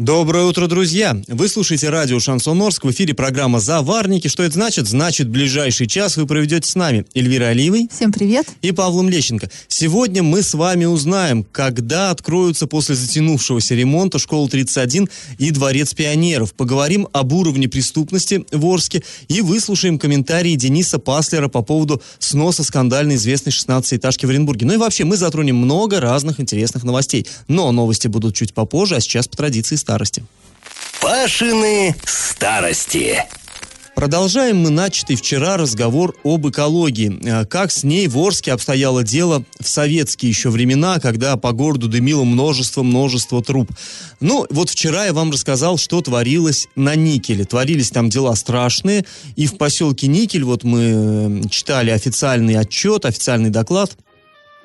Доброе утро, друзья! Вы слушаете радио Шансон Орск. В эфире программа «Заварники». Что это значит? Значит, ближайший час вы проведете с нами Эльвира Алиевой. Всем привет. И Павлом Лещенко. Сегодня мы с вами узнаем, когда откроются после затянувшегося ремонта школа 31 и Дворец пионеров. Поговорим об уровне преступности в Орске и выслушаем комментарии Дениса Паслера по поводу сноса скандально известной 16-этажки в Оренбурге. Ну и вообще, мы затронем много разных интересных новостей. Но новости будут чуть попозже, а сейчас по традиции старости. Пашины старости. Продолжаем мы начатый вчера разговор об экологии. Э, как с ней в Орске обстояло дело в советские еще времена, когда по городу дымило множество-множество труб. Ну, вот вчера я вам рассказал, что творилось на Никеле. Творились там дела страшные, и в поселке Никель, вот мы э, читали официальный отчет, официальный доклад –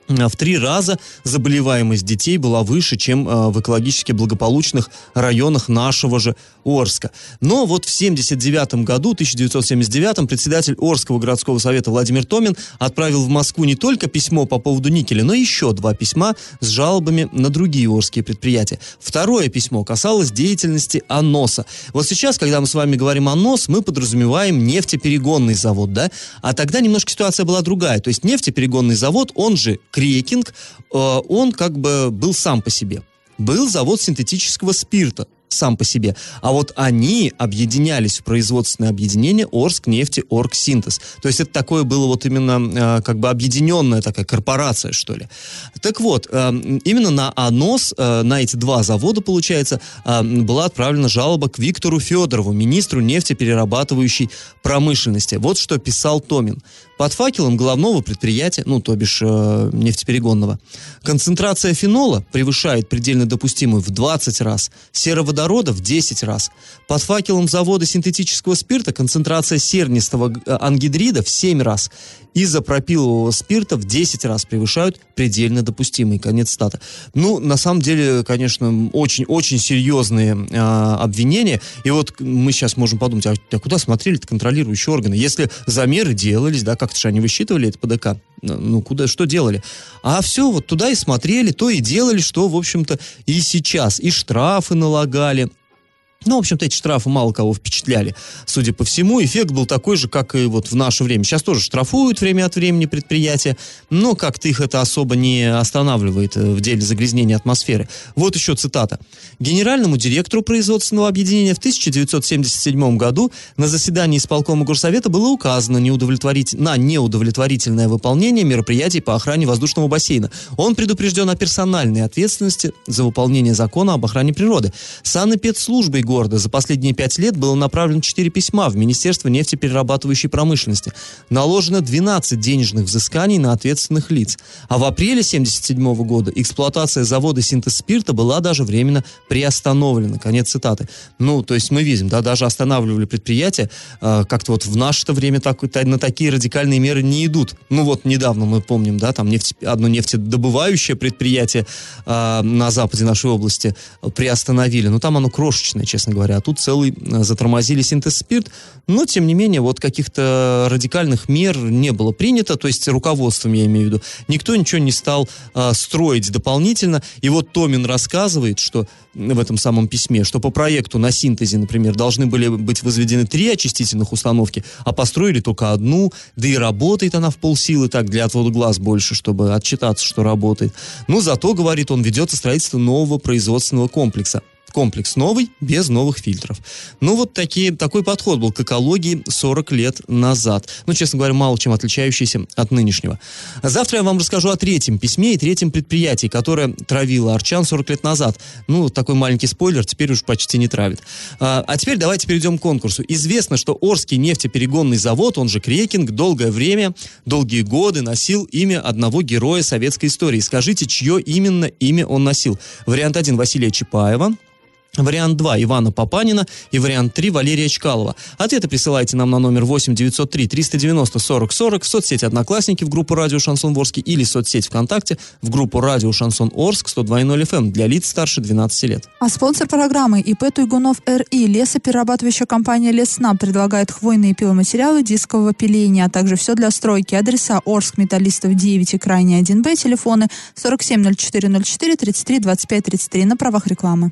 в три раза заболеваемость детей была выше, чем э, в экологически благополучных районах нашего же Орска. Но вот в 79 году, 1979, председатель Орского городского совета Владимир Томин отправил в Москву не только письмо по поводу никеля, но еще два письма с жалобами на другие орские предприятия. Второе письмо касалось деятельности АНОСа. Вот сейчас, когда мы с вами говорим АНОС, мы подразумеваем нефтеперегонный завод, да? А тогда немножко ситуация была другая. То есть нефтеперегонный завод, он же Крекинг, э, он как бы был сам по себе. Был завод синтетического спирта сам по себе. А вот они объединялись в производственное объединение Орск нефти Оргсинтез. То есть это такое было вот именно э, как бы объединенная такая корпорация, что ли. Так вот, э, именно на АНОС, э, на эти два завода, получается, э, была отправлена жалоба к Виктору Федорову, министру нефтеперерабатывающей промышленности. Вот что писал Томин. Под факелом головного предприятия, ну, то бишь э, нефтеперегонного, концентрация фенола превышает предельно допустимую в 20 раз, сероводорода в 10 раз. Под факелом завода синтетического спирта концентрация сернистого э, ангидрида в 7 раз изопропилового спирта в 10 раз превышают предельно допустимый. Конец стата. Ну, на самом деле, конечно, очень-очень серьезные э, обвинения. И вот мы сейчас можем подумать, а, а куда смотрели-то контролирующие органы? Если замеры делались, да, как-то же они высчитывали это ПДК, ну, куда, что делали? А все, вот туда и смотрели, то и делали, что, в общем-то, и сейчас. И штрафы налагали, ну, в общем-то, эти штрафы мало кого впечатляли. Судя по всему, эффект был такой же, как и вот в наше время. Сейчас тоже штрафуют время от времени предприятия, но как-то их это особо не останавливает э, в деле загрязнения атмосферы. Вот еще цитата. Генеральному директору производственного объединения в 1977 году на заседании исполкома горсовета было указано неудовлетворить... на неудовлетворительное выполнение мероприятий по охране воздушного бассейна. Он предупрежден о персональной ответственности за выполнение закона об охране природы. Санэпидслужбой города за последние пять лет было направлено 4 письма в Министерство нефтеперерабатывающей промышленности. Наложено 12 денежных взысканий на ответственных лиц. А в апреле 1977 года эксплуатация завода синтез спирта была даже временно приостановлена. Конец цитаты. Ну, то есть мы видим, да, даже останавливали предприятия, э, как-то вот в наше-то время так, на такие радикальные меры не идут. Ну вот недавно мы помним, да, там нефть, одно нефтедобывающее предприятие э, на западе нашей области приостановили. Но там оно крошечное, честно честно говоря. А тут целый э, затормозили синтез спирт. Но, тем не менее, вот каких-то радикальных мер не было принято, то есть руководством, я имею в виду. Никто ничего не стал а, строить дополнительно. И вот Томин рассказывает, что в этом самом письме, что по проекту на синтезе, например, должны были быть возведены три очистительных установки, а построили только одну, да и работает она в полсилы так для отвода глаз больше, чтобы отчитаться, что работает. Но зато, говорит он, ведется строительство нового производственного комплекса комплекс новый, без новых фильтров. Ну, вот такие, такой подход был к экологии 40 лет назад. Ну, честно говоря, мало чем отличающийся от нынешнего. Завтра я вам расскажу о третьем письме и третьем предприятии, которое травило Арчан 40 лет назад. Ну, такой маленький спойлер, теперь уж почти не травит. А, а теперь давайте перейдем к конкурсу. Известно, что Орский нефтеперегонный завод, он же Крекинг, долгое время, долгие годы носил имя одного героя советской истории. Скажите, чье именно имя он носил? Вариант 1 Василия Чапаева, Вариант 2 Ивана Папанина и вариант 3 Валерия Чкалова. Ответы присылайте нам на номер 8 903 390 40 40 в соцсети Одноклассники в группу Радио Шансон Орск или соцсеть ВКонтакте в группу Радио Шансон Орск 102.0 FM для лиц старше 12 лет. А спонсор программы ИП Туйгунов РИ лесоперерабатывающая компания Леснаб предлагает хвойные пиломатериалы дискового пиления, а также все для стройки. Адреса Орск, Металлистов 9 и Крайний 1Б, телефоны 470404 33 25 33 на правах рекламы.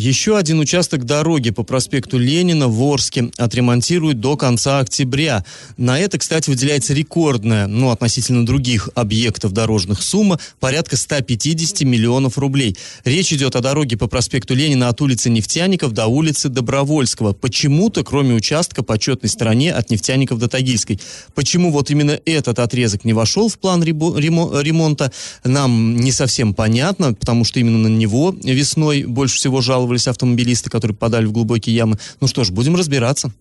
Еще один участок дороги по проспекту Ленина в Орске отремонтируют до конца октября. На это, кстати, выделяется рекордная, ну, относительно других объектов дорожных сумма, порядка 150 миллионов рублей. Речь идет о дороге по проспекту Ленина от улицы Нефтяников до улицы Добровольского. Почему-то, кроме участка по четной стороне от Нефтяников до Тагильской. Почему вот именно этот отрезок не вошел в план ремонта, нам не совсем понятно, потому что именно на него весной больше всего жаловались жаловались автомобилисты, которые попадали в глубокие ямы. Ну что ж, будем разбираться.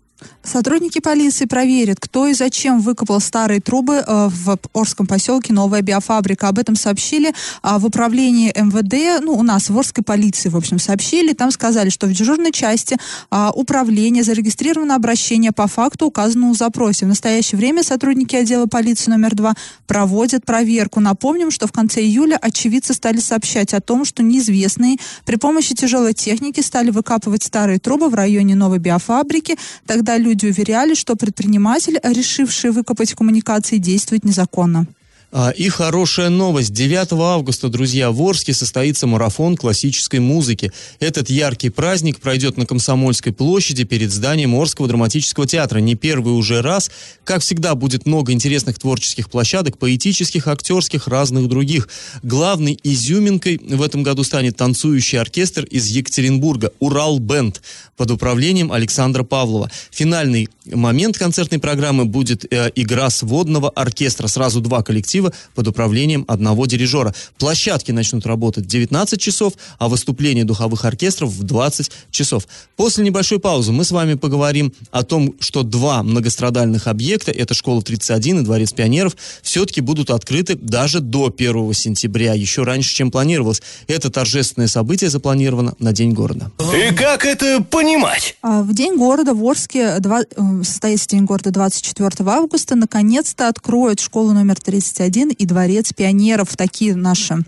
Сотрудники полиции проверят, кто и зачем выкопал старые трубы э, в Орском поселке Новая биофабрика. Об этом сообщили а, в управлении МВД, ну, у нас в Орской полиции, в общем, сообщили. Там сказали, что в дежурной части а, управления зарегистрировано обращение по факту, указанному в запросе. В настоящее время сотрудники отдела полиции номер два проводят проверку. Напомним, что в конце июля очевидцы стали сообщать о том, что неизвестные при помощи тяжелой техники стали выкапывать старые трубы в районе Новой биофабрики. Тогда Тогда люди уверяли, что предприниматель, решивший выкопать коммуникации, действует незаконно. А, и хорошая новость. 9 августа, друзья, в Орске состоится марафон классической музыки. Этот яркий праздник пройдет на Комсомольской площади перед зданием Орского драматического театра. Не первый уже раз. Как всегда, будет много интересных творческих площадок, поэтических, актерских, разных других. Главной изюминкой в этом году станет танцующий оркестр из Екатеринбурга «Урал Бенд» под управлением Александра Павлова. Финальный момент концертной программы будет э, игра сводного оркестра. Сразу два коллектива коллектива под управлением одного дирижера. Площадки начнут работать в 19 часов, а выступление духовых оркестров в 20 часов. После небольшой паузы мы с вами поговорим о том, что два многострадальных объекта, это школа 31 и Дворец пионеров, все-таки будут открыты даже до 1 сентября, еще раньше, чем планировалось. Это торжественное событие запланировано на День города. И как это понимать? А, в День города в Орске, два, э, состоится День города 24 августа, наконец-то откроют школу номер 31 один и Дворец пионеров. Такие наши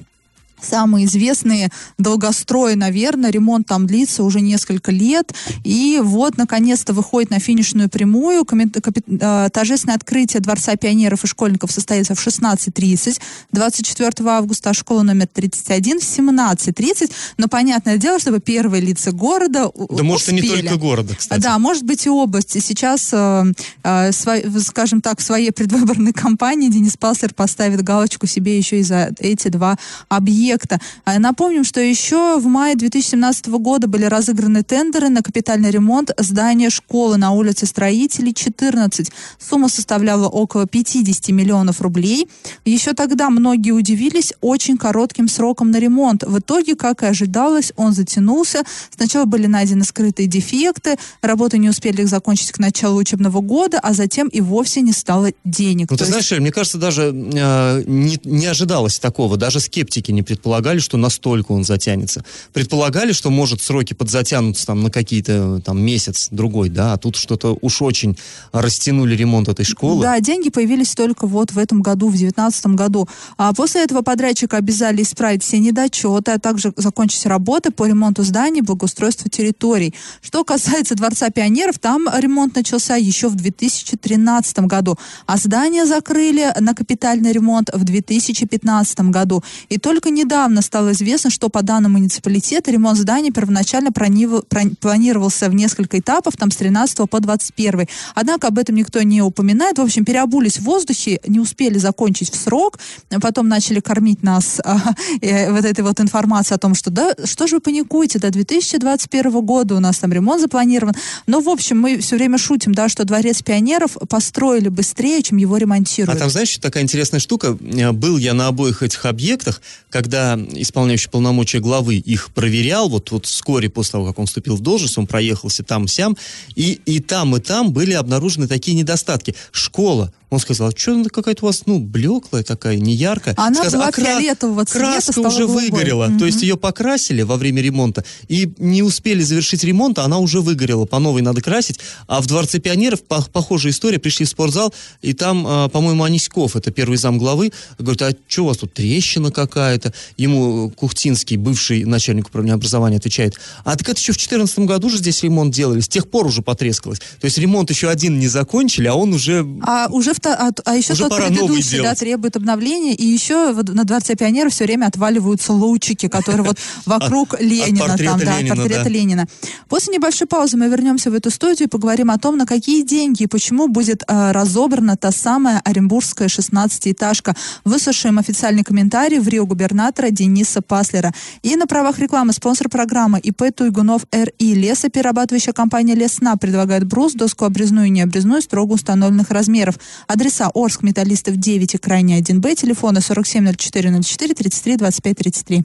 самые известные долгострои, наверное, ремонт там длится уже несколько лет, и вот, наконец-то, выходит на финишную прямую, э, торжественное открытие Дворца пионеров и школьников состоится в 16.30, 24 августа, а школа номер 31 в 17.30, но, понятное дело, чтобы первые лица города Да, может, и не только города, кстати. Да, может быть, и области. Сейчас, э, э, скажем так, в своей предвыборной кампании Денис Паслер поставит галочку себе еще и за эти два объекта объекта. А напомним, что еще в мае 2017 года были разыграны тендеры на капитальный ремонт здания школы на улице Строителей 14. Сумма составляла около 50 миллионов рублей. Еще тогда многие удивились очень коротким сроком на ремонт. В итоге, как и ожидалось, он затянулся. Сначала были найдены скрытые дефекты, работы не успели их закончить к началу учебного года, а затем и вовсе не стало денег. Ну, ты есть... знаешь, мне кажется, даже э, не, не ожидалось такого. Даже скептики не предполагали, что настолько он затянется. Предполагали, что может сроки подзатянуться там на какие-то там месяц, другой, да, а тут что-то уж очень растянули ремонт этой школы. Да, деньги появились только вот в этом году, в 2019 году. А после этого подрядчика обязали исправить все недочеты, а также закончить работы по ремонту зданий, благоустройству территорий. Что касается Дворца пионеров, там ремонт начался еще в 2013 году, а здание закрыли на капитальный ремонт в 2015 году. И только не недавно стало известно, что по данным муниципалитета ремонт здания первоначально планировался в несколько этапов, там с 13 по 21. Однако об этом никто не упоминает. В общем, переобулись в воздухе, не успели закончить в срок, потом начали кормить нас а, э, вот этой вот информацией о том, что да, что же вы паникуете, до 2021 года у нас там ремонт запланирован. Но, в общем, мы все время шутим, да, что Дворец пионеров построили быстрее, чем его ремонтируют. А там, знаешь, такая интересная штука. Э, был я на обоих этих объектах, когда когда исполняющий полномочия главы их проверял, вот, вот вскоре после того, как он вступил в должность, он проехался там-сям, и, и там, и там были обнаружены такие недостатки. Школа Он сказал, а что она какая-то у вас, ну, блеклая такая, неяркая. Она сказал, была «А кра- фиолетового цвета, Краска уже голубой». выгорела. Мгм. То есть ее покрасили во время ремонта, и не успели завершить ремонт, а она уже выгорела. По новой надо красить. А в Дворце пионеров по- похожая история. Пришли в спортзал, и там, а, по-моему, Аниськов, это первый зам главы, говорит, а что у вас тут трещина какая-то? Ему Кухтинский, бывший начальник управления образования, отвечает, а так это еще в 2014 году же здесь ремонт делали, с тех пор уже потрескалось. То есть ремонт еще один не закончили, а он уже А уже вто- а, а еще Уже тот предыдущий, да, делать. требует обновления, и еще на Дворце пионеров все время отваливаются лучики, которые вот вокруг Ленина, там, да, портрета. Ленина. После небольшой паузы мы вернемся в эту студию и поговорим о том, на какие деньги и почему будет э, разобрана та самая Оренбургская 16-этажка. Выслушаем официальный комментарий в Рио губернатора Дениса Паслера. И на правах рекламы спонсор программы ИП Туйгунов РИ. Лесоперерабатывающая компания Лесна предлагает брус, доску обрезную и необрезную строго установленных размеров. Адреса Орск, Металлистов 9 и Крайне 1Б, телефоны 470404 33 25 33.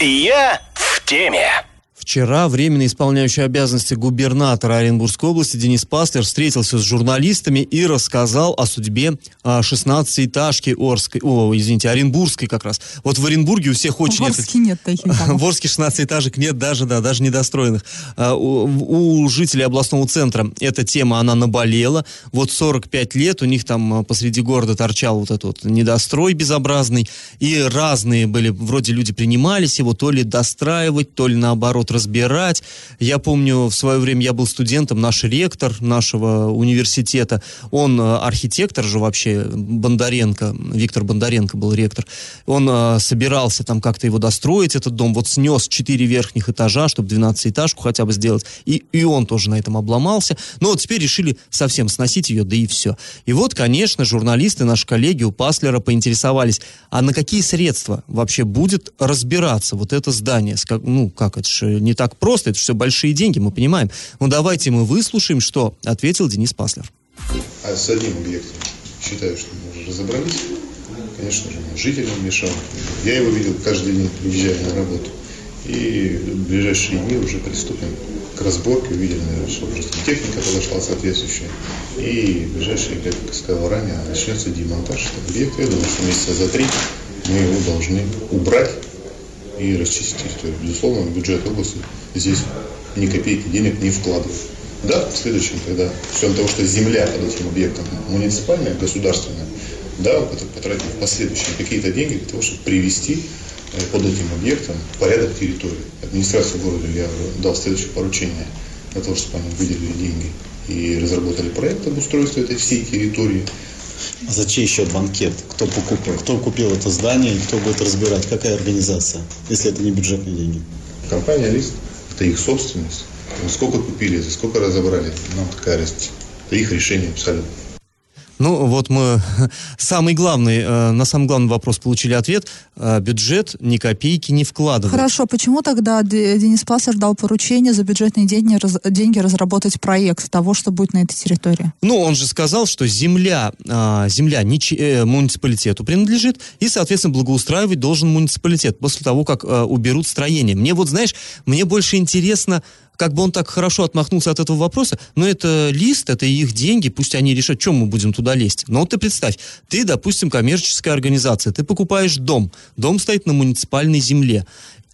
Я в теме. Вчера временно исполняющий обязанности губернатора Оренбургской области Денис Паслер встретился с журналистами и рассказал о судьбе а, 16-этажки Орской, о, извините, Оренбургской как раз. Вот в Оренбурге у всех очень... В Орске нет таких домов. В Орске 16 этажек нет даже, да, даже недостроенных. А, У, у жителей областного центра эта тема, она наболела. Вот 45 лет у них там а, посреди города торчал вот этот вот недострой безобразный. И разные были, вроде люди принимались его то ли достраивать, то ли наоборот разбирать. Я помню, в свое время я был студентом, наш ректор нашего университета, он э, архитектор же вообще, Бондаренко, Виктор Бондаренко был ректор. Он э, собирался там как-то его достроить, этот дом, вот снес 4 верхних этажа, чтобы 12-этажку хотя бы сделать, и, и он тоже на этом обломался. Но вот теперь решили совсем сносить ее, да и все. И вот, конечно, журналисты, наши коллеги у Паслера поинтересовались, а на какие средства вообще будет разбираться вот это здание? Ну, как, это же не так просто, это все большие деньги, мы понимаем. Ну, давайте мы выслушаем, что ответил Денис Паслер. А с одним объектом считаю, что мы уже разобрались. Конечно же, жителям мешал. Я его видел каждый день, приезжая на работу. И в ближайшие дни уже приступим к разборке. Увидели, наверное, что уже техника подошла соответствующая. И в ближайшие, как сказал ранее, начнется демонтаж этого объекта. Я думаю, что месяца за три мы его должны убрать и расчистить территорию. Безусловно, бюджет области здесь ни копейки денег не вкладывают. Да, в следующем, когда учетом того, что земля под этим объектом муниципальная, государственная, да, потратим в последующем какие-то деньги для того, чтобы привести э, под этим объектом порядок территории. Администрации города я дал следующее поручение для того, чтобы они выделили деньги и разработали проект обустройства этой всей территории. А за чей счет банкет? Кто покупал? Кто купил это здание кто будет разбирать? Какая организация, если это не бюджетные деньги? Компания «Лист» – это их собственность. Сколько купили, за сколько разобрали, нам такая разница. Это их решение абсолютно. Ну, вот мы самый главный, э, на самый главный вопрос получили ответ. Э, бюджет ни копейки не вкладывает. Хорошо, почему тогда Денис Паслер дал поручение за бюджетные деньги, раз- деньги разработать проект того, что будет на этой территории? Ну, он же сказал, что земля, а, земля ничи- э, муниципалитету принадлежит, и, соответственно, благоустраивать должен муниципалитет после того, как уберут строение. Мне вот, знаешь, мне больше интересно, как бы он так хорошо отмахнулся от этого вопроса, но это лист, это их деньги, пусть они решат, чем мы будем туда лезть. Но вот ты представь, ты, допустим, коммерческая организация, ты покупаешь дом, дом стоит на муниципальной земле,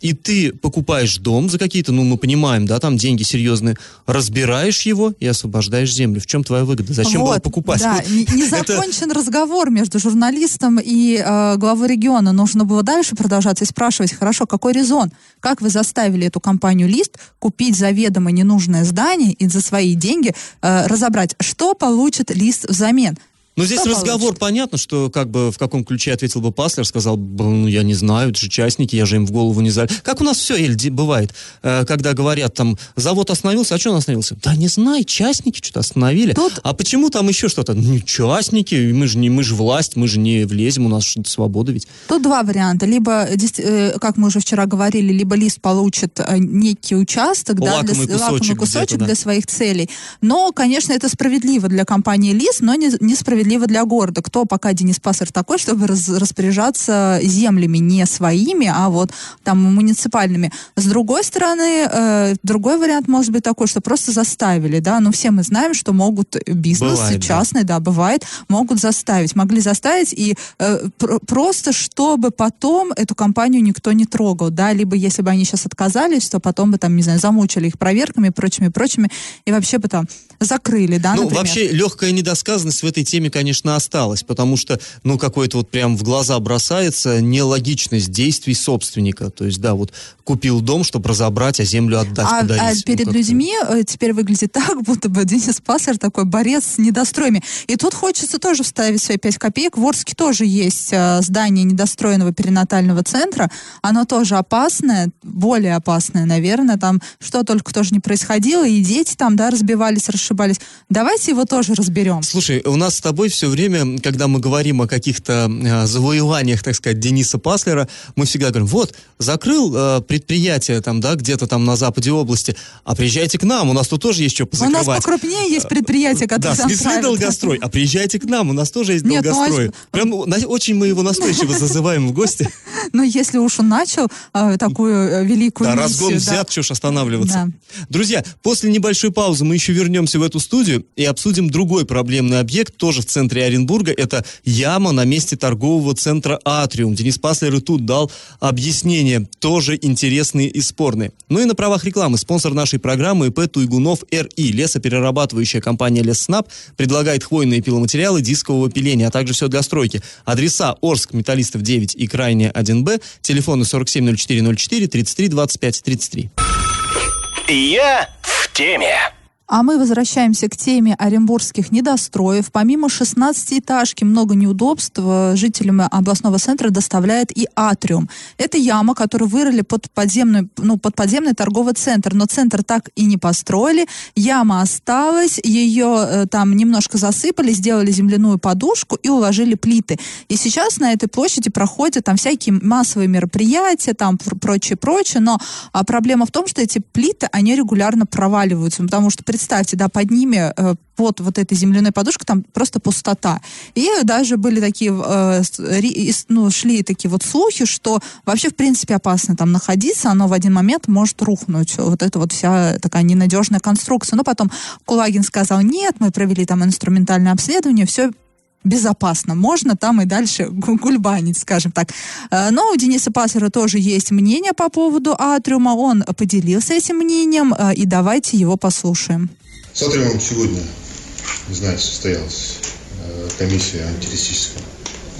и ты покупаешь дом за какие-то, ну, мы понимаем, да, там деньги серьезные, разбираешь его и освобождаешь землю. В чем твоя выгода? Зачем было Вот, покупать? Да, не, не это- закончен разговор между журналистом и э, главой региона. Нужно было дальше продолжать и спрашивать, хорошо, какой резон? Как вы заставили эту компанию «Лист» купить заведомо ненужное здание и за свои деньги э, разобрать, что получит «Лист» взамен? Ну, здесь Что разговор получится? понятно, что как бы в каком ключе ответил бы Паслер, сказал, бы, ну, я не знаю, это же частники, я же им в голову не залез. Как у нас все, Эль, де- бывает, э, когда говорят, там, завод остановился, а что он остановился? Да не знаю, частники что-то остановили. Тут- А почему там еще что-то? Ну, частники, мы же не, мы же власть, мы же не влезем, у нас свобода ведь. Тут два варианта. Либо, дес- э, как мы уже вчера говорили, либо лист получит э, некий участок, да, для, Лакомый с- лакомый кусочек кусочек да. для своих целей. Но, конечно, это справедливо для компании лист, но не, несправедливо несправедливо для города. Кто пока Денис Пассер такой, чтобы раз, распоряжаться землями не своими, а вот там муниципальными. С другой стороны, э, другой вариант может быть такой, что просто заставили, да, ну все мы знаем, что могут бизнес Бывает, да. частный, да. бывает, могут заставить, могли заставить и э, пр- просто чтобы потом эту компанию никто не трогал, да, либо если бы они сейчас отказались, то потом бы там, не знаю, замучили их проверками и прочими, прочими, и вообще бы там закрыли, да, Ну, например. вообще, легкая недосказанность в этой теме, конечно, осталась, потому что, ну, какой-то вот прям в глаза бросается нелогичность действий собственника. То есть, да, вот купил дом, чтобы разобрать, а землю отдать, А, подарить. а Ну, перед как-то. людьми э, теперь выглядит так, будто бы Денис Пассер такой борец с недостроями. И тут хочется тоже вставить свои пять копеек. В Орске тоже есть э, здание недостроенного перинатального центра. Оно тоже опасное, более опасное, наверное. Там что только тоже не происходило. И дети там, да, разбивались, расшибались. Давайте его тоже разберем. Слушай, у нас с тобой все время, когда мы говорим о каких-то э, завоеваниях, так сказать, Дениса Паслера, мы всегда говорим, вот, закрыл э, предприятие там, да, где-то там на западе области, а приезжайте к нам, у нас тут тоже есть что У нас позакрывать. покрупнее есть предприятия, Да, которые в там смысле правят. долгострой. А приезжайте к нам, у нас тоже есть Нет, ну, а долгострой. Прям ну, на- очень мы его настойчиво зазываем в гости. Но если уж он начал э, такую э, великую Да, разгон да. взят, что ж останавливаться. Да. Друзья, после небольшой паузы мы еще вернемся в эту студию и обсудим другой проблемный объект, тоже в центре Оренбурга. Это яма на месте торгового центра «Атриум». Денис Паслер и тут дал объяснение, тоже интересные и спорные. Ну и на правах рекламы спонсор нашей программы ИП Туйгунов РИ, лесоперерабатывающая компания Лесснаб, предлагает хвойные пиломатериалы дискового пиления, а также все для стройки. Адреса Орск, Металлистов 9 и Крайняя 1Б, телефоны 470404 33 25 33. Я в теме. А мы возвращаемся к теме оренбургских недостроев. Помимо 16-этажки много неудобств э, жителям областного центра доставляет и атриум. Это яма, которую вырыли под подземный, ну, под подземный торговый центр. Но центр так и не построили. Яма осталась, ее э, там немножко засыпали, сделали земляную подушку и уложили плиты. И сейчас на этой площади проходят там всякие массовые мероприятия, там пр- прочее-прочее. Но а, проблема в том, что эти плиты, они регулярно проваливаются. Потому что представьте, да, под ними э, под вот этой земляной подушкой там просто пустота. И даже были такие, э, ну, шли такие вот слухи, что вообще, в принципе, опасно там находиться, оно в один момент может рухнуть. Вот это вот вся такая ненадежная конструкция. Но потом Кулагин сказал, нет, мы провели там инструментальное обследование, все безопасно. Можно там и дальше гу- гульбанить, скажем так. Э, Но у Дениса Пассера тоже есть мнение по поводу атриума. Он поделился этим мнением, э, и давайте его послушаем. С Атриумом сегодня, вы знаете, состоялась э, комиссия антитеррористической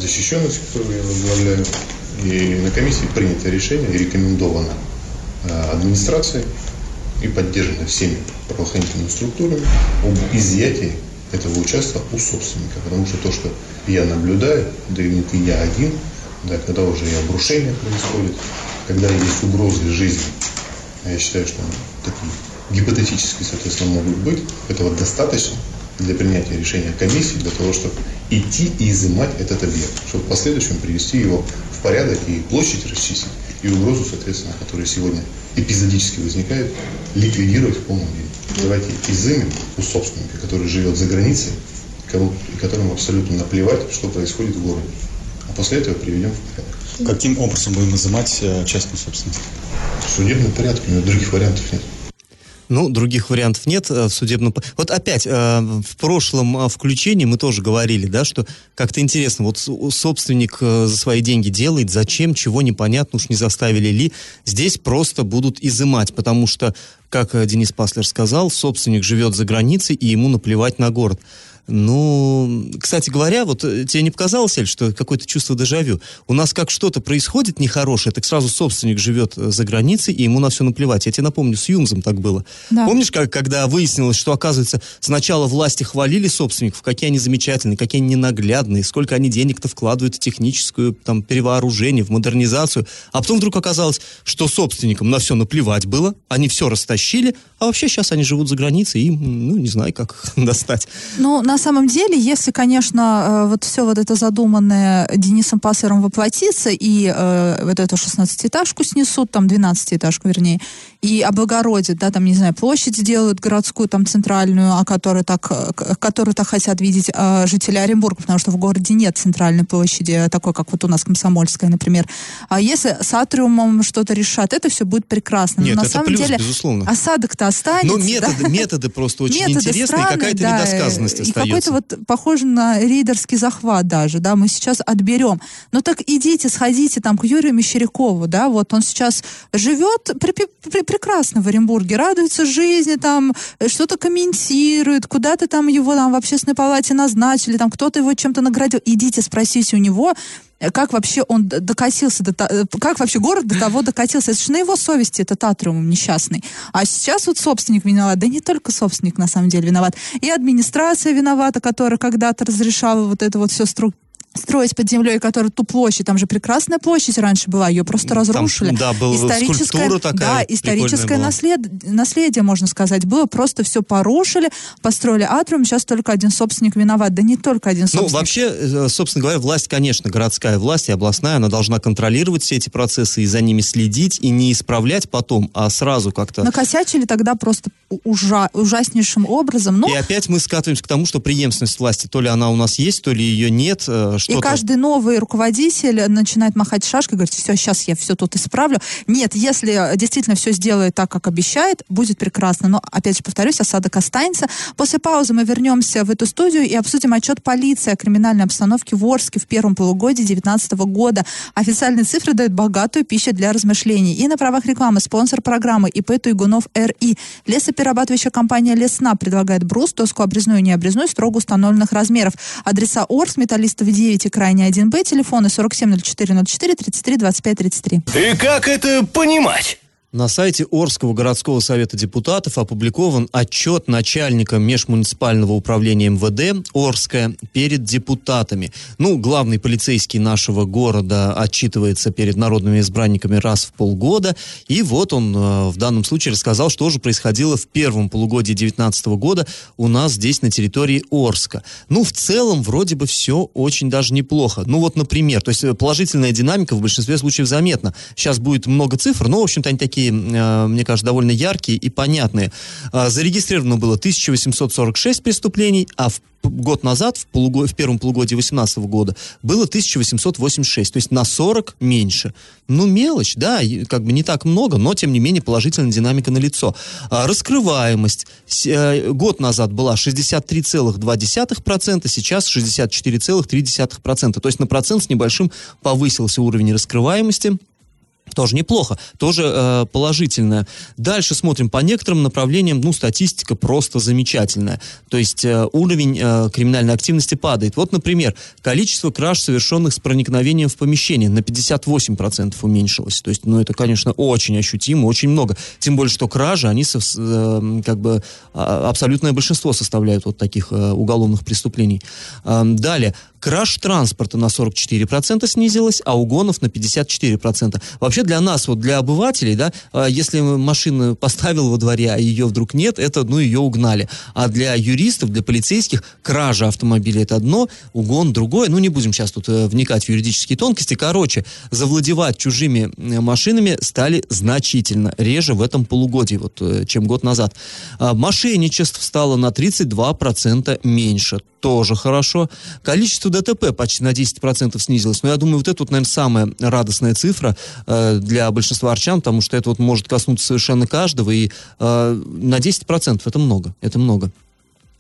защищенности, которую я возглавляю. И на комиссии принято решение рекомендовано администрацией и поддержано всеми правоохранительными структурами об изъятии этого участка у собственника. Потому что то, что я наблюдаю, да и не я один, да, когда уже и обрушение происходит, когда есть угрозы жизни, а я считаю, что такие гипотетические, соответственно, могут быть. Этого достаточно для принятия решения комиссии, для того, чтобы идти и изымать этот объект, чтобы в последующем привести его в порядок и площадь расчистить, и угрозу, соответственно, которая сегодня эпизодически возникает, ликвидировать в полном виде. Давайте изымем у собственника, который живет за границей, и которому абсолютно наплевать, что происходит в городе. А после этого приведем в порядок. Каким образом будем изымать э, частную собственность? В судебном порядке, у него других вариантов нет. Ну, других вариантов нет э, в судебном... Вот опять, э, в прошлом э, включении мы тоже говорили, да, что как-то интересно, вот собственник за свои деньги делает, зачем, чего непонятно, уж не заставили ли. Здесь просто будут изымать, потому что, как Денис Паслер сказал, собственник живет за границей, и ему наплевать на город. Ну, кстати говоря, вот э, тебе не показалось, Эль, что какое-то чувство дежавю? У нас как что-то происходит нехорошее, так сразу собственник живет э, за границей, и ему на все наплевать. Я тебе напомню, с Юмзом так было. Да. Помнишь, как, когда выяснилось, что, оказывается, сначала власти хвалили собственников, какие они замечательные, какие они ненаглядные, сколько они денег-то вкладывают в техническую там, перевооружение, в модернизацию, а потом вдруг оказалось, что собственникам на все наплевать было, они все растащили, а вообще сейчас они живут за границей, и, ну, не знаю, как их достать. Ну, на на самом деле, если, конечно, э, вот все вот это задуманное Денисом Пассером воплотится, и э, вот эту 16-этажку снесут, там 12-этажку, вернее, и облагородят, да, там, не знаю, площадь сделают городскую, там, центральную, о которой так, э, которую так хотят видеть э, жители Оренбурга, потому что в городе нет центральной площади, такой, как вот у нас Комсомольская, например. А если с атриумом что-то решат, это все будет прекрасно. Нет, Но на это самом плюс, деле безусловно. осадок-то останется. Но методы, да? методы просто очень Методы интересные, странные, какая-то да, недосказанность и остается. какой-то вот похоже на рейдерский захват даже, да, мы сейчас отберем. Ну так идите, сходите там к Юрию Мещерякову, да, вот он сейчас живет при- при- прекрасно в Оренбурге, радуется жизни, там э, что-то комментирует, куда-то там его там в общественной палате назначили, там кто-то его чем-то наградил. Идите, спросите у него, э, как вообще он докатился до э, как вообще город до того докатился. Это же на его совести этот атриум несчастный. А сейчас вот собственник виноват. Да не только собственник на самом деле виноват. И администрация виновата, которая когда-то разрешала вот это вот все стру- строить под землей, которая ту площадь, там же прекрасная площадь раньше была, ее просто Там, разрушили. да, была скульптура такая да, историческое наслед- наследие, можно сказать, было, просто все порушили, построили атриум, сейчас только один собственник виноват, да не только один Ну, собственник. вообще, э, собственно говоря, власть, конечно, городская власть и областная, она должна контролировать все эти процессы и за ними следить, и не исправлять потом, а сразу как-то... Накосячили тогда просто ужа- ужаснейшим образом. Ну, И опять мы скатываемся к тому, что преемственность власти, то ли она у нас есть, то ли ее нет, э, И что-то... каждый новый руководитель начинает махать шашкой, говорит, все, сейчас я все тут исправлю. Нет, если действительно все сделает так, как обещает, будет прекрасно. Но, опять же, повторюсь, осадок останется. После паузы мы вернемся в эту студию и обсудим отчет полиции о криминальной обстановке в Орске в первом полугодии 2019 года. Официальные цифры дают богатую пищу для размышлений. И на правах рекламы спонсор программы ИП Туйгунов РИ. Лесоперерабатывающая компания Лесна предлагает брус, доску обрезную и необрезную строго установленных размеров. Адреса Орск, Металлистов 9 и Крайне 1Б, телефоны 470404 33 25 33. И как это понимать? На сайте Орского городского совета депутатов опубликован отчет начальника межмуниципального управления МВД Орская перед депутатами. Ну, главный полицейский нашего города отчитывается перед народными избранниками раз в полгода. И вот он э, в данном случае рассказал, что же происходило в первом полугодии 2019 года у нас здесь на территории Орска. Ну, в целом, вроде бы все очень даже неплохо. Ну, вот, например, то есть э, положительная динамика в большинстве случаев заметна. Сейчас будет много цифр, но, в общем-то, они такие, э, мне кажется, довольно яркие и понятные. А, Зарегистрировано было 1846 преступлений, а в год назад, в, полуго- в первом полугодии 2018 года, было 1886, то есть на 40 меньше. Ну, мелочь, да, как бы не так много, но, тем не менее, положительная динамика на лицо. раскрываемость с- э, год назад была 63,2%, сейчас 64,3%. То есть на процент с небольшим повысился уровень раскрываемости. Тоже неплохо, тоже э, положительно. Дальше смотрим по некоторым направлениям, ну, статистика просто замечательная. То есть э, уровень э, криминальной активности падает. Вот, например, количество краж, совершенных с проникновением в помещение, на 58% уменьшилось. То есть, ну, это, конечно, очень ощутимо, очень много. Тем более, что кражи, они со- э, как бы а, абсолютное большинство составляют вот таких э, уголовных преступлений. Эм, далее, краж транспорта на 44% снизилась, а угонов на 54%. Вообще для нас, вот для обывателей, да, э, если машину поставил во дворе, а ее вдруг нет, это, ну, ее угнали. А для юристов, для полицейских, кража автомобиля это одно, угон другое. Ну, не будем сейчас тут э, вникать в юридические тонкости. Короче, завладевать чужими э, машинами стали значительно реже в этом полугодии, вот, э, чем год назад. А, мошенничеств стало на 32% меньше. Тоже хорошо. Количество ДТП почти на 10% снизилось. Но я думаю, вот это вот, наверное, самая радостная цифра э, для большинства арчан, потому что это вот может коснуться совершенно каждого. И э, на 10% это много. Это много.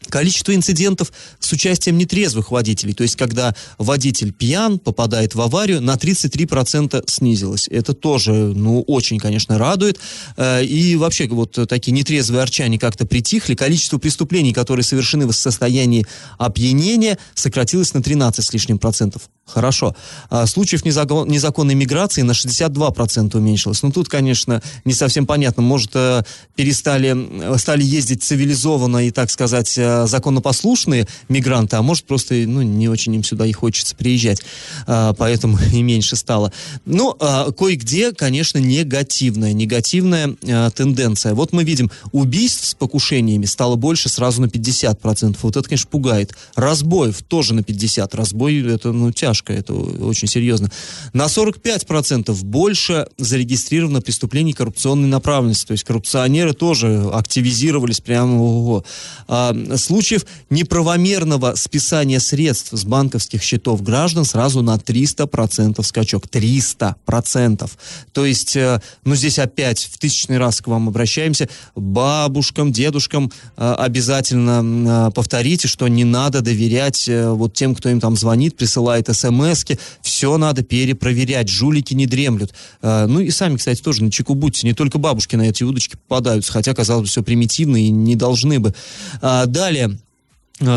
Количество инцидентов с участием нетрезвых водителей, то есть когда водитель пьян, попадает в аварию, на 33% снизилось. Это тоже, ну, очень, конечно, радует. Э, И вообще вот такие нетрезвые арчане как-то притихли. Количество преступлений, которые совершены в состоянии опьянения, сократилось на 13 с лишним процентов. Хорошо. А, случаев незакон, незаконной миграции на 62% уменьшилось. Ну, тут, конечно, не совсем понятно. Может, э, перестали стали ездить цивилизованно и, так сказать, э, законопослушные мигранты, а может, просто ну, не очень им сюда и хочется приезжать. А, поэтому и меньше стало. Ну, а, кое-где, конечно, негативная, негативная тенденция. Вот мы видим, убийств с покушениями стало больше сразу на 50%. Вот это, конечно, пугает. Разбоев тоже на 50%. Разбой, это, ну, тяжко тяжко, это очень серьезно. На 45% больше зарегистрировано преступлений коррупционной направленности. То есть коррупционеры тоже активизировались прямо. Ого. А, случаев неправомерного списания средств с банковских счетов граждан сразу на 300% скачок. 300%. То есть, э, ну здесь опять в тысячный раз к вам обращаемся. Бабушкам, дедушкам э, обязательно э, повторите, что не надо доверять вот тем, кто им там звонит, присылает смс смс все надо перепроверять, жулики не дремлют. А, ну и сами, кстати, тоже на чеку будьте, не только бабушки на эти удочки попадаются, хотя, казалось бы, все примитивно и не должны бы. А, далее,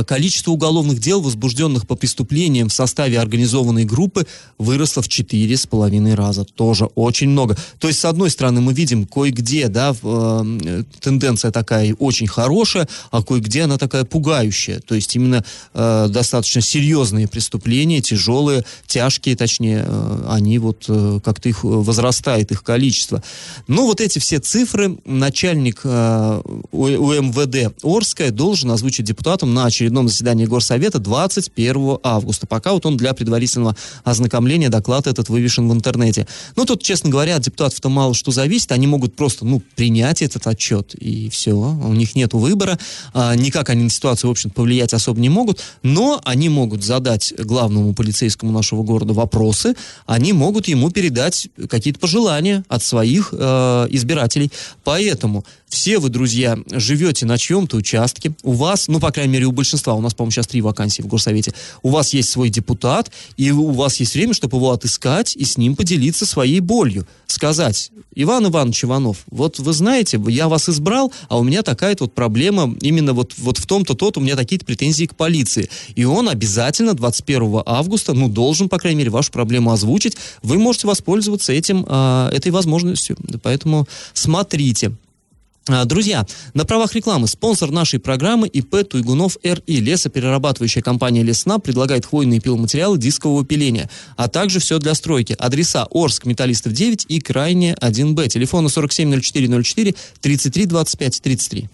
количество уголовных дел, возбужденных по преступлениям в составе организованной группы, выросло в четыре с половиной раза. Тоже очень много. То есть, с одной стороны, мы видим кое-где, да, э, тенденция такая очень хорошая, а кое-где она такая пугающая. То есть, именно э, достаточно серьезные преступления, тяжелые, тяжкие, точнее, э, они вот э, как-то их возрастает их количество. Но вот эти все цифры начальник э, УМВД Орская должен озвучить депутатам на очередном заседании Горсовета 21 августа. Пока вот он для предварительного ознакомления доклад этот вывешен в интернете. Ну, тут, честно говоря, от депутатов-то мало что зависит. Они могут просто, ну, принять этот отчет, и все. У них нет выбора. А, никак они на ситуацию, в общем повлиять особо не могут. Но они могут задать главному полицейскому нашего города вопросы. Они могут ему передать какие-то пожелания от своих э, избирателей. Поэтому все вы, друзья, живете на чьем-то участке, у вас, ну, по крайней мере, у большинства, у нас, по-моему, сейчас три вакансии в Горсовете, у вас есть свой депутат, и у вас есть время, чтобы его отыскать и с ним поделиться своей болью. Сказать, Иван Иванович Иванов, вот вы знаете, я вас избрал, а у меня такая-то вот проблема, именно вот, вот в том-то, тот, у меня такие-то претензии к полиции. И он обязательно 21 августа, ну, должен, по крайней мере, вашу проблему озвучить. Вы можете воспользоваться этим, э, этой возможностью. Поэтому смотрите. А, друзья, на правах рекламы спонсор нашей программы ИП Туйгунов РИ. Лесоперерабатывающая компания Лесна предлагает хвойные пиломатериалы дискового пиления, а также все для стройки. Адреса Орск, Металлистов 9 и Крайне 1Б. Телефоны 470404 33 25 33.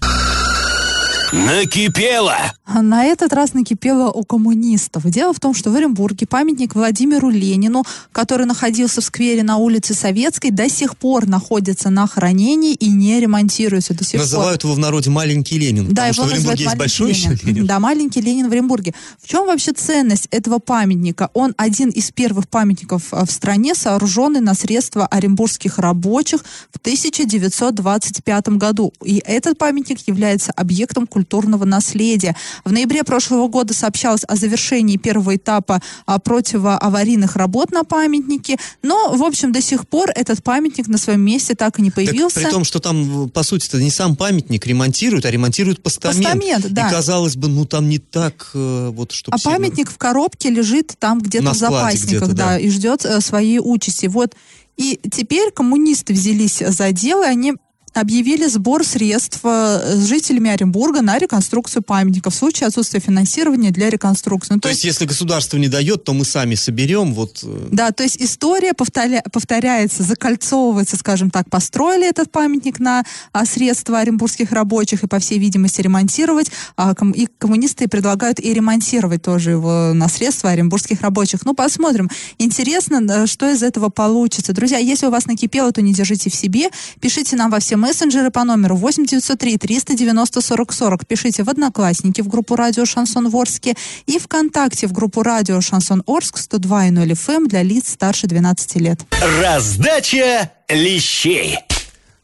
Накипело! На этот раз накипело у коммунистов. Дело в том, что в Оренбурге памятник Владимиру Ленину, который находился в сквере на улице Советской, до сих пор находится на хранении и не ремонтируется до сих Называют пор. его в народе маленький Ленин. Да, потому его что в Оренбурге есть большой Ленин. еще Ленин. Да, маленький Ленин в Оренбурге. В чем вообще ценность этого памятника? Он один из первых памятников э, в стране, сооруженный на средства оренбургских рабочих в 1925 году. И этот памятник является объектом культурного наследия. В ноябре прошлого года сообщалось о завершении первого этапа а, противоаварийных работ на памятнике, но, в общем, до сих пор этот памятник на своем месте так и не появился. Так, при том, что там, по сути, это не сам памятник ремонтируют, а ремонтируют постамент. Постамент, да. И, казалось бы, ну там не так, э, вот, чтобы А сильно- памятник в коробке лежит там где-то в запасниках, где-то, да, да. и ждет э, своей участи. Вот. И теперь коммунисты взялись за дело, и они объявили сбор средств э, с жителями Оренбурга на реконструкцию памятника в случае отсутствия финансирования для реконструкции. Ну, То есть, если государство не дает, то мы сами соберем, вот... э, Да, то есть история повторя- повторяется, закольцовывается, скажем так, построили этот памятник на а, средства оренбургских рабочих и, по всей видимости, ремонтировать. А, и коммунисты предлагают и ремонтировать тоже его на средства оренбургских рабочих. Ну, посмотрим. Интересно, да, что из этого получится. Друзья, если у вас накипело, то не держите в себе. Пишите нам во все мессенджеры по номеру 8903 390 40 40. Пишите в Одноклассники в группу радио Шансон Ворске и ВКонтакте в группу радио Шансон Орск 102.0 FM для лиц старше 12 лет. Раздача лещей.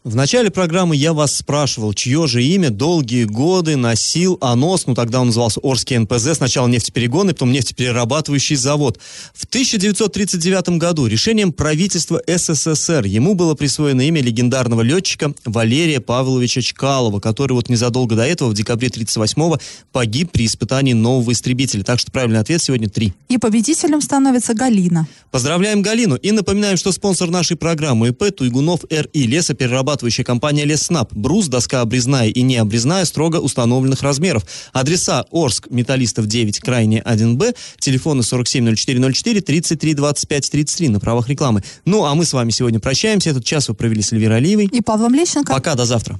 В начале программы я вас спрашивал, чье же имя долгие годы носил АНОС, ну тогда он назывался Орский НПЗ, сначала нефтеперегонный, потом нефтеперерабатывающий завод. В 1939 году решением правительства СССР ему было присвоено имя легендарного летчика Валерия Павловича Чкалова, который вот незадолго до этого, в декабре 1938-го, погиб при испытании нового истребителя. Так что правильный ответ сегодня три. И победителем становится Галина. Поздравляем Галину и напоминаем, что спонсор нашей программы ИП Туйгунов РИ, лесоперерабатывающая компания Леснап, брус, доска обрезная и необрезная строго установленных размеров. Адреса Орск, Металлистов 9, Крайне 1Б, телефоны 470404 33 25 33 на правах рекламы. Ну, а мы с вами сегодня прощаемся. Этот час вы провели с Эльвирой Алиевой. И Павлом Лещенко. Пока, до завтра.